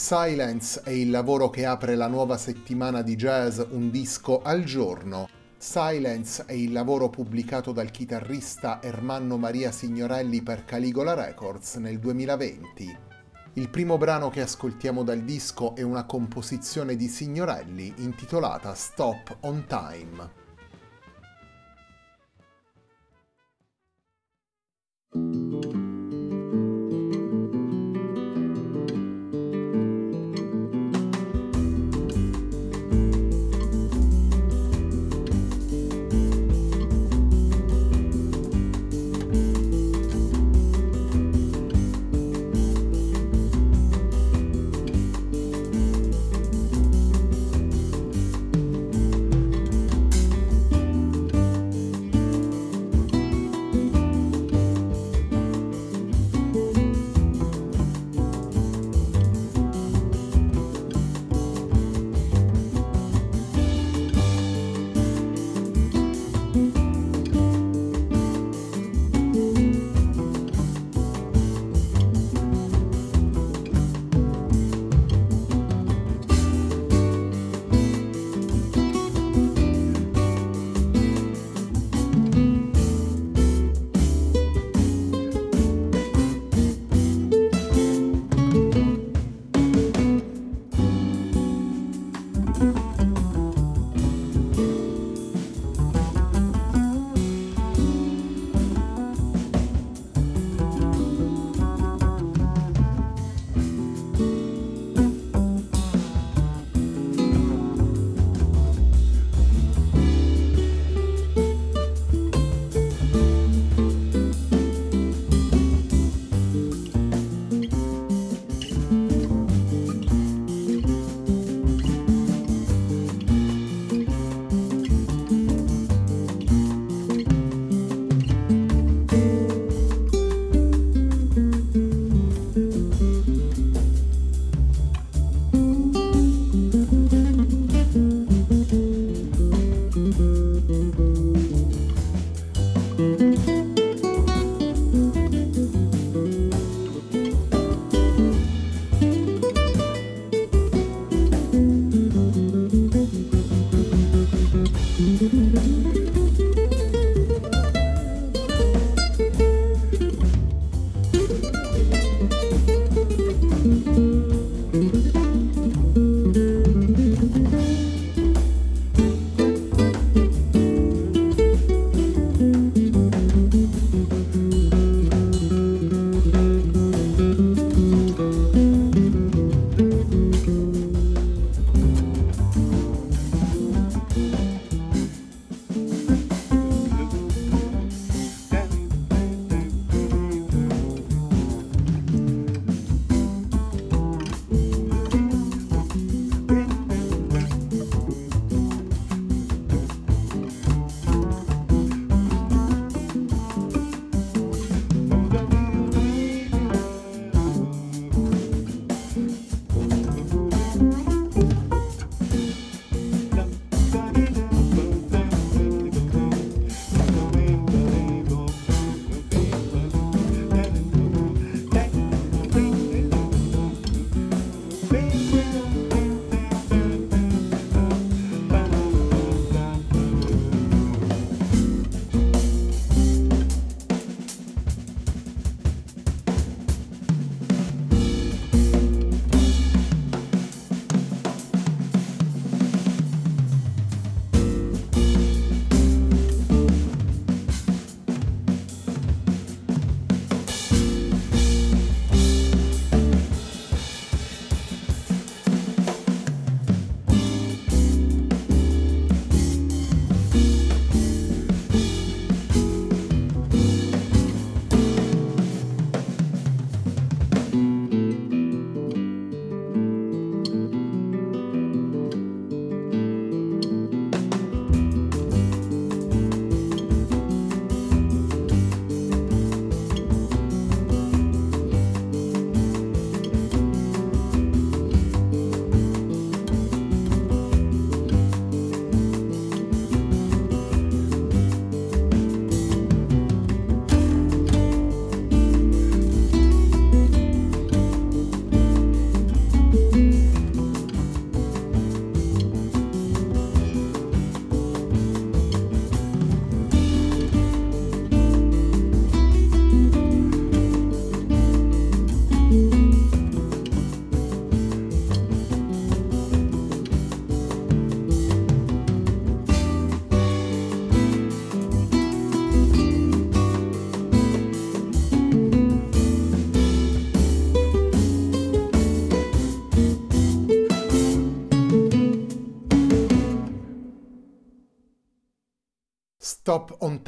Silence è il lavoro che apre la nuova settimana di jazz Un disco al giorno. Silence è il lavoro pubblicato dal chitarrista Ermanno Maria Signorelli per Caligola Records nel 2020. Il primo brano che ascoltiamo dal disco è una composizione di Signorelli intitolata Stop on Time.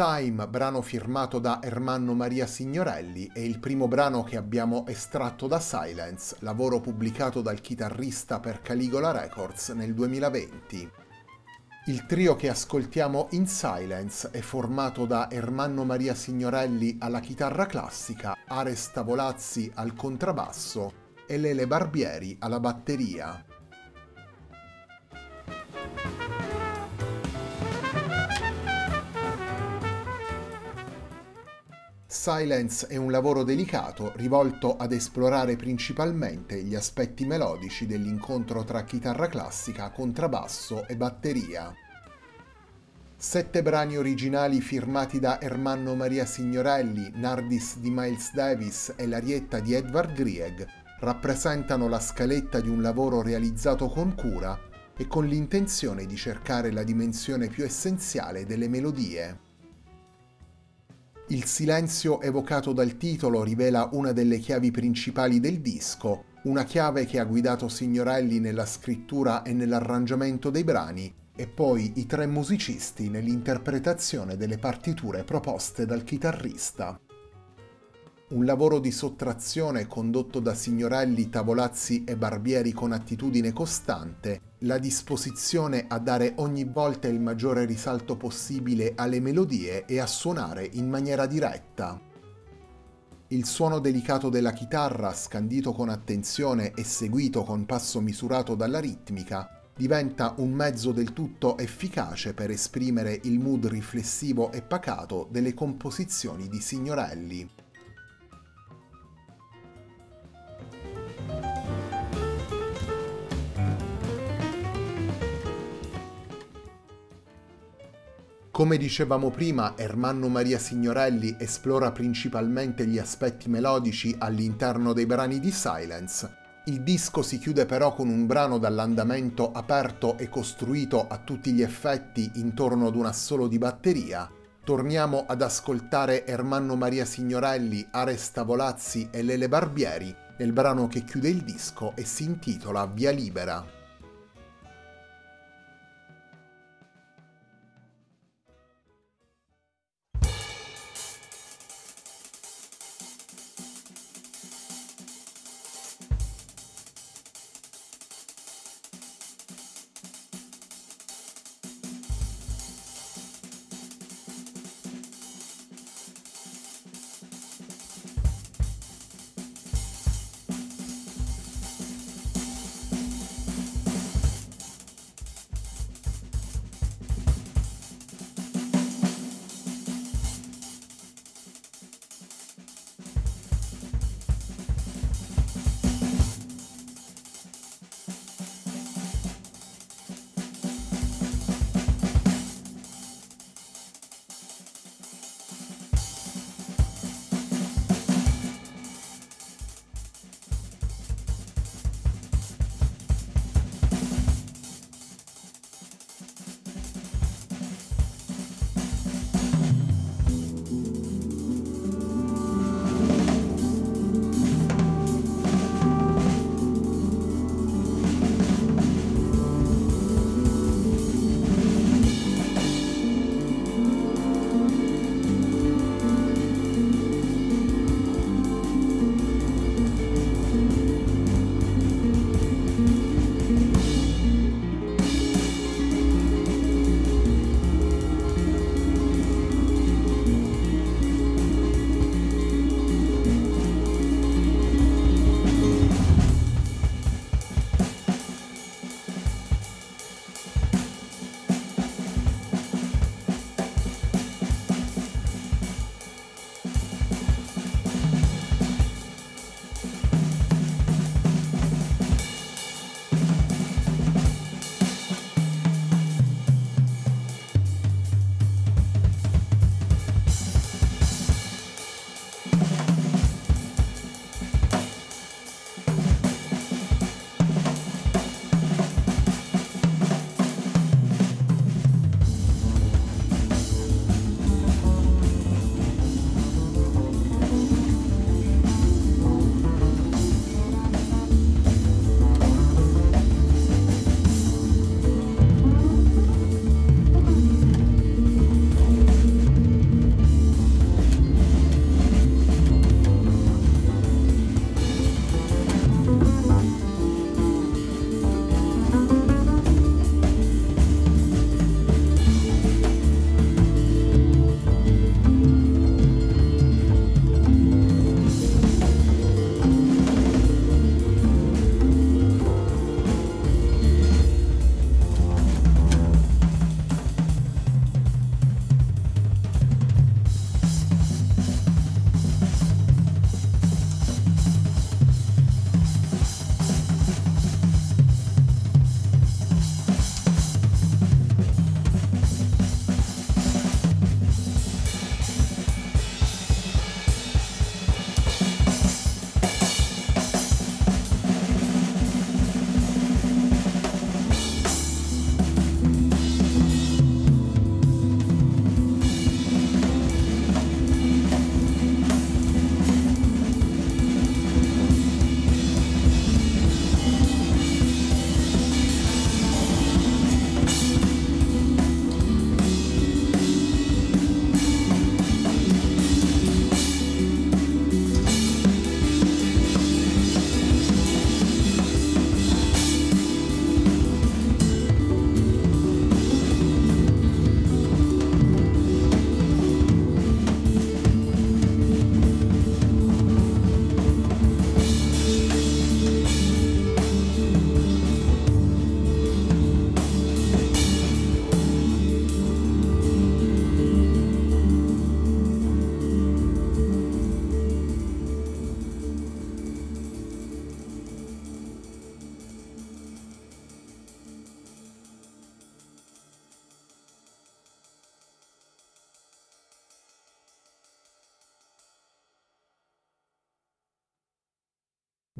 Time, brano firmato da Ermanno Maria Signorelli, è il primo brano che abbiamo estratto da Silence, lavoro pubblicato dal chitarrista per Caligola Records nel 2020. Il trio che ascoltiamo in Silence è formato da Ermanno Maria Signorelli alla chitarra classica, Ares Tavolazzi al contrabbasso e Lele Barbieri alla batteria. Silence è un lavoro delicato rivolto ad esplorare principalmente gli aspetti melodici dell'incontro tra chitarra classica, contrabbasso e batteria. Sette brani originali firmati da Ermanno Maria Signorelli, Nardis di Miles Davis e l'arietta di Edvard Grieg rappresentano la scaletta di un lavoro realizzato con cura e con l'intenzione di cercare la dimensione più essenziale delle melodie. Il silenzio evocato dal titolo rivela una delle chiavi principali del disco, una chiave che ha guidato Signorelli nella scrittura e nell'arrangiamento dei brani, e poi i tre musicisti nell'interpretazione delle partiture proposte dal chitarrista un lavoro di sottrazione condotto da signorelli, tavolazzi e barbieri con attitudine costante, la disposizione a dare ogni volta il maggiore risalto possibile alle melodie e a suonare in maniera diretta. Il suono delicato della chitarra, scandito con attenzione e seguito con passo misurato dalla ritmica, diventa un mezzo del tutto efficace per esprimere il mood riflessivo e pacato delle composizioni di Signorelli. Come dicevamo prima, Ermanno Maria Signorelli esplora principalmente gli aspetti melodici all'interno dei brani di Silence. Il disco si chiude però con un brano dall'andamento aperto e costruito a tutti gli effetti intorno ad un assolo di batteria. Torniamo ad ascoltare Ermanno Maria Signorelli, Ares Tavolazzi e Lele Barbieri nel brano che chiude il disco e si intitola Via Libera.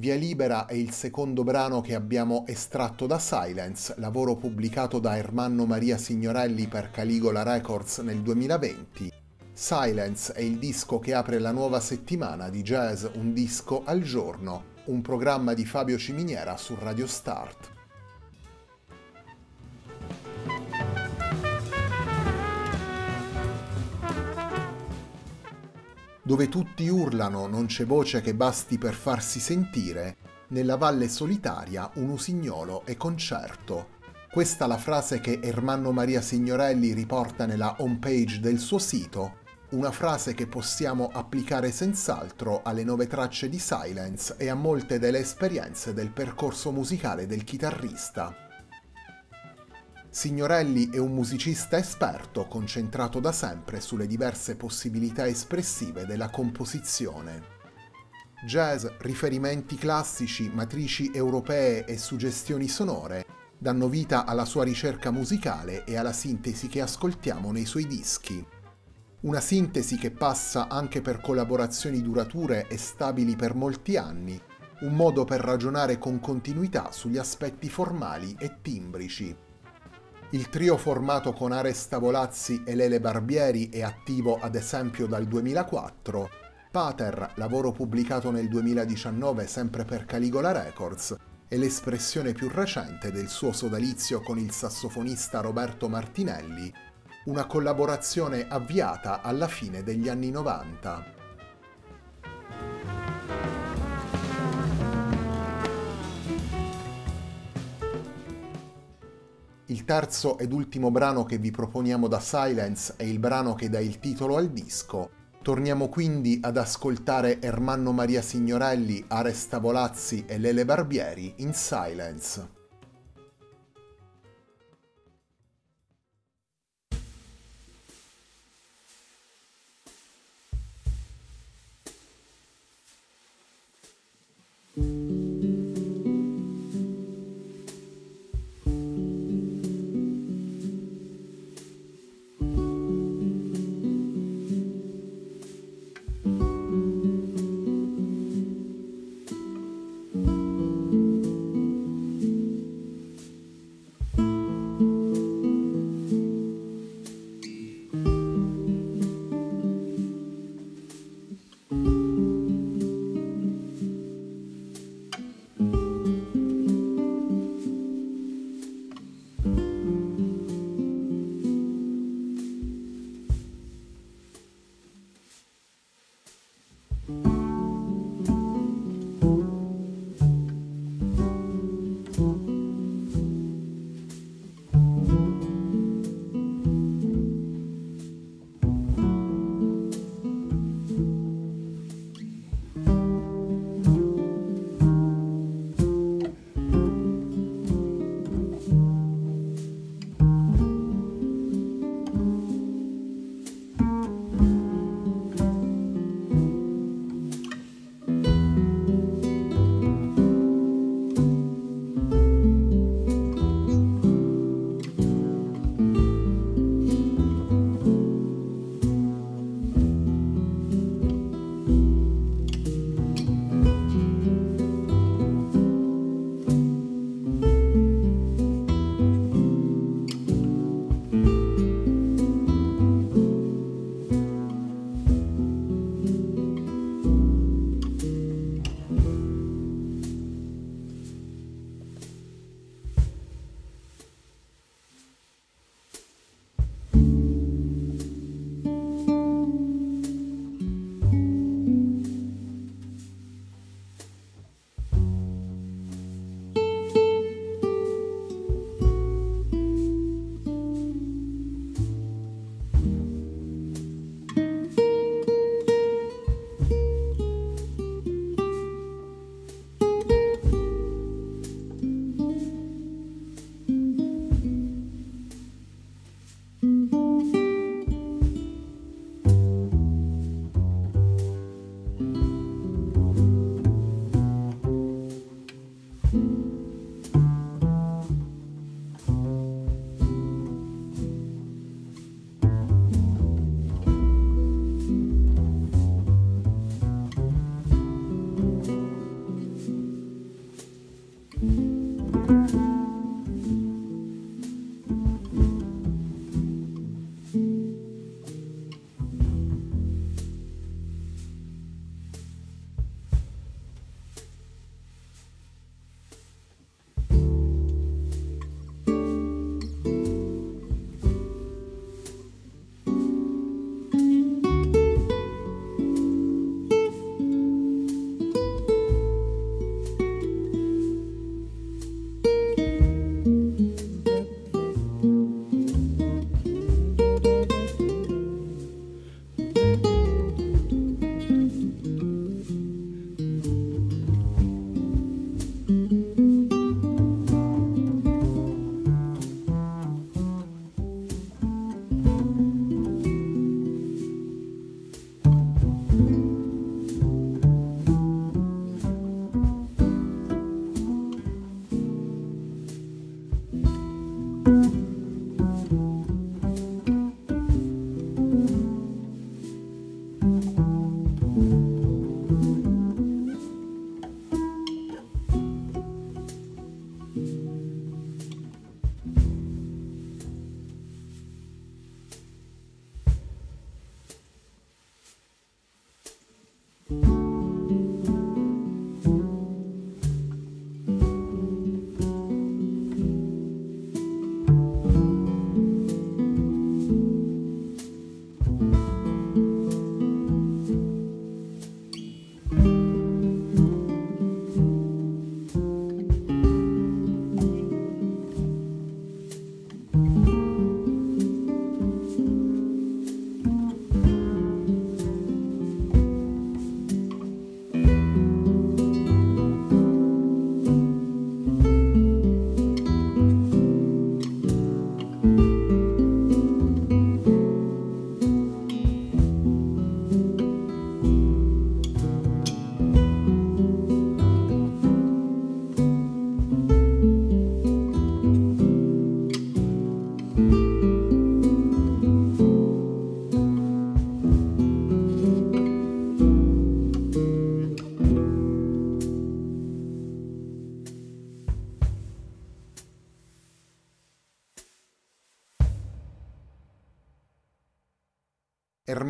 Via Libera è il secondo brano che abbiamo estratto da Silence, lavoro pubblicato da Ermanno Maria Signorelli per Caligola Records nel 2020. Silence è il disco che apre la nuova settimana di jazz Un disco al giorno, un programma di Fabio Ciminiera su Radio Start. Dove tutti urlano non c'è voce che basti per farsi sentire, nella valle solitaria un usignolo e concerto. Questa la frase che Ermanno Maria Signorelli riporta nella homepage del suo sito una frase che possiamo applicare senz'altro alle nove tracce di Silence e a molte delle esperienze del percorso musicale del chitarrista. Signorelli è un musicista esperto concentrato da sempre sulle diverse possibilità espressive della composizione. Jazz, riferimenti classici, matrici europee e suggestioni sonore danno vita alla sua ricerca musicale e alla sintesi che ascoltiamo nei suoi dischi. Una sintesi che passa anche per collaborazioni durature e stabili per molti anni, un modo per ragionare con continuità sugli aspetti formali e timbrici. Il trio formato con Ares Tavolazzi e Lele Barbieri è attivo ad esempio dal 2004, Pater, lavoro pubblicato nel 2019 sempre per Caligola Records, è l'espressione più recente del suo sodalizio con il sassofonista Roberto Martinelli, una collaborazione avviata alla fine degli anni 90. Il terzo ed ultimo brano che vi proponiamo da Silence è il brano che dà il titolo al disco. Torniamo quindi ad ascoltare Ermanno Maria Signorelli, Aresta Volazzi e Lele Barbieri in Silence.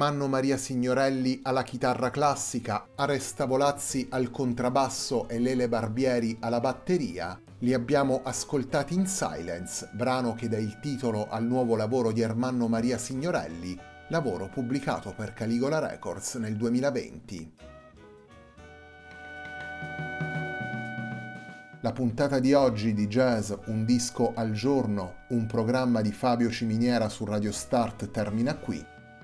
Ermanno Maria Signorelli alla chitarra classica, Aresta Volazzi al contrabbasso e Lele Barbieri alla batteria, li abbiamo ascoltati in Silence, brano che dà il titolo al nuovo lavoro di Ermanno Maria Signorelli, lavoro pubblicato per Caligola Records nel 2020. La puntata di oggi di Jazz Un disco al giorno, un programma di Fabio Ciminiera su Radio Start termina qui.